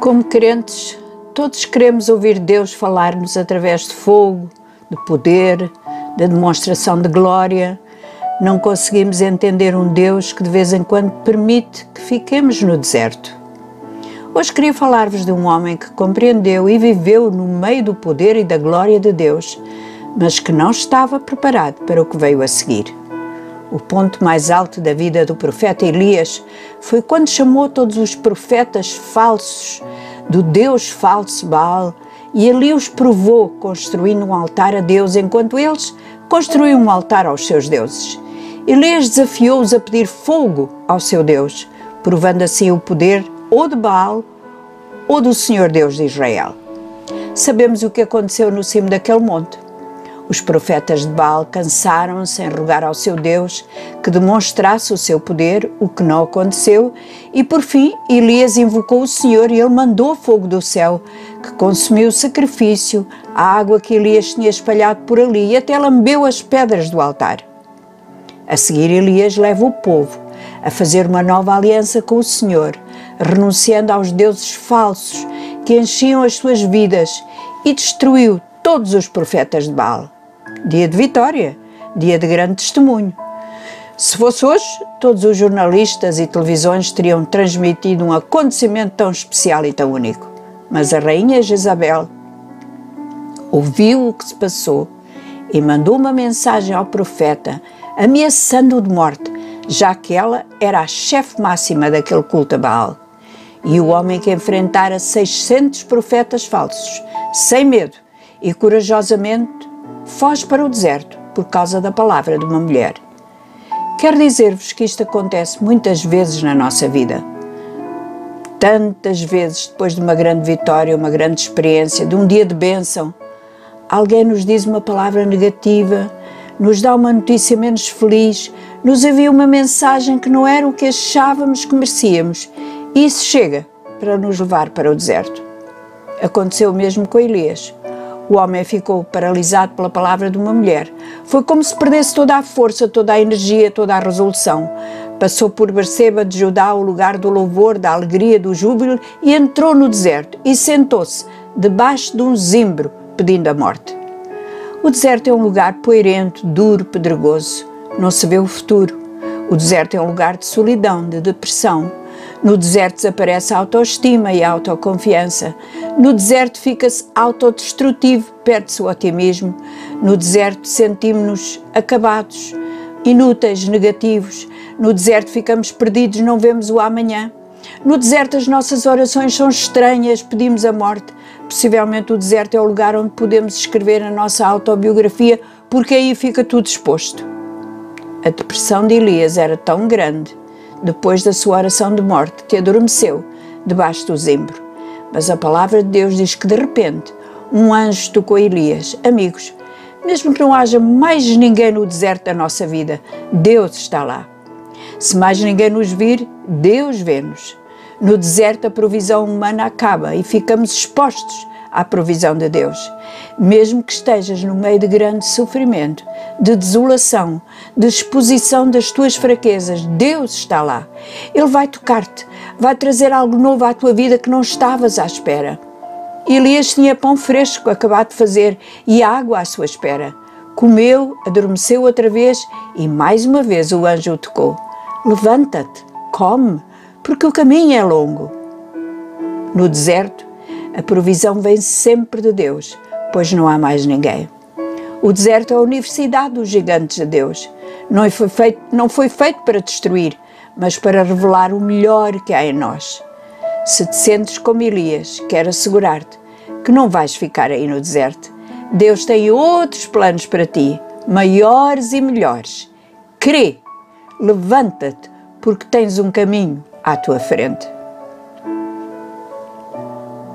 Como crentes, todos queremos ouvir Deus falar-nos através de fogo, de poder, de demonstração de glória. Não conseguimos entender um Deus que de vez em quando permite que fiquemos no deserto. Hoje queria falar-vos de um homem que compreendeu e viveu no meio do poder e da glória de Deus, mas que não estava preparado para o que veio a seguir. O ponto mais alto da vida do profeta Elias foi quando chamou todos os profetas falsos do Deus falso Baal e ali os provou construindo um altar a Deus enquanto eles construíam um altar aos seus deuses. Elias desafiou-os a pedir fogo ao seu Deus, provando assim o poder ou de Baal ou do Senhor Deus de Israel. Sabemos o que aconteceu no cimo daquele monte. Os profetas de Baal cansaram-se em rogar ao seu Deus que demonstrasse o seu poder, o que não aconteceu, e por fim Elias invocou o Senhor e ele mandou fogo do céu, que consumiu o sacrifício, a água que Elias tinha espalhado por ali e até lambeu as pedras do altar. A seguir, Elias leva o povo a fazer uma nova aliança com o Senhor, renunciando aos deuses falsos que enchiam as suas vidas e destruiu todos os profetas de Baal dia de vitória, dia de grande testemunho. Se fosse hoje, todos os jornalistas e televisões teriam transmitido um acontecimento tão especial e tão único. Mas a rainha Jezabel ouviu o que se passou e mandou uma mensagem ao profeta, ameaçando-o de morte, já que ela era a chefe máxima daquele culto a Baal. E o homem que enfrentara 600 profetas falsos, sem medo e corajosamente, foge para o deserto por causa da palavra de uma mulher. Quero dizer-vos que isto acontece muitas vezes na nossa vida. Tantas vezes, depois de uma grande vitória, uma grande experiência, de um dia de bênção, alguém nos diz uma palavra negativa, nos dá uma notícia menos feliz, nos envia uma mensagem que não era o que achávamos que merecíamos, e isso chega para nos levar para o deserto. Aconteceu o mesmo com Elias. O homem ficou paralisado pela palavra de uma mulher. Foi como se perdesse toda a força, toda a energia, toda a resolução. Passou por Berseba de Judá, o lugar do louvor, da alegria, do júbilo, e entrou no deserto e sentou-se debaixo de um zimbro, pedindo a morte. O deserto é um lugar poeirento, duro, pedregoso. Não se vê o futuro. O deserto é um lugar de solidão, de depressão. No deserto desaparece a autoestima e a autoconfiança. No deserto fica-se autodestrutivo, perde-se o otimismo. No deserto sentimos-nos acabados, inúteis, negativos. No deserto ficamos perdidos, não vemos o amanhã. No deserto as nossas orações são estranhas, pedimos a morte. Possivelmente o deserto é o lugar onde podemos escrever a nossa autobiografia, porque aí fica tudo exposto. A depressão de Elias era tão grande depois da sua oração de morte, que adormeceu debaixo do zimbro. Mas a palavra de Deus diz que de repente um anjo tocou Elias. Amigos, mesmo que não haja mais ninguém no deserto da nossa vida, Deus está lá. Se mais ninguém nos vir, Deus vê-nos. No deserto a provisão humana acaba e ficamos expostos à provisão de Deus. Mesmo que estejas no meio de grande sofrimento, de desolação, de exposição das tuas fraquezas, Deus está lá. Ele vai tocar-te, vai trazer algo novo à tua vida que não estavas à espera. Elias tinha pão fresco acabado de fazer e água à sua espera. Comeu, adormeceu outra vez e mais uma vez o anjo o tocou. Levanta-te, come, porque o caminho é longo. No deserto, a provisão vem sempre de Deus, pois não há mais ninguém. O deserto é a universidade dos gigantes de Deus. Não foi, feito, não foi feito para destruir, mas para revelar o melhor que há em nós. Se te sentes como Elias, quero assegurar-te que não vais ficar aí no deserto. Deus tem outros planos para ti, maiores e melhores. Crê, levanta-te, porque tens um caminho à tua frente.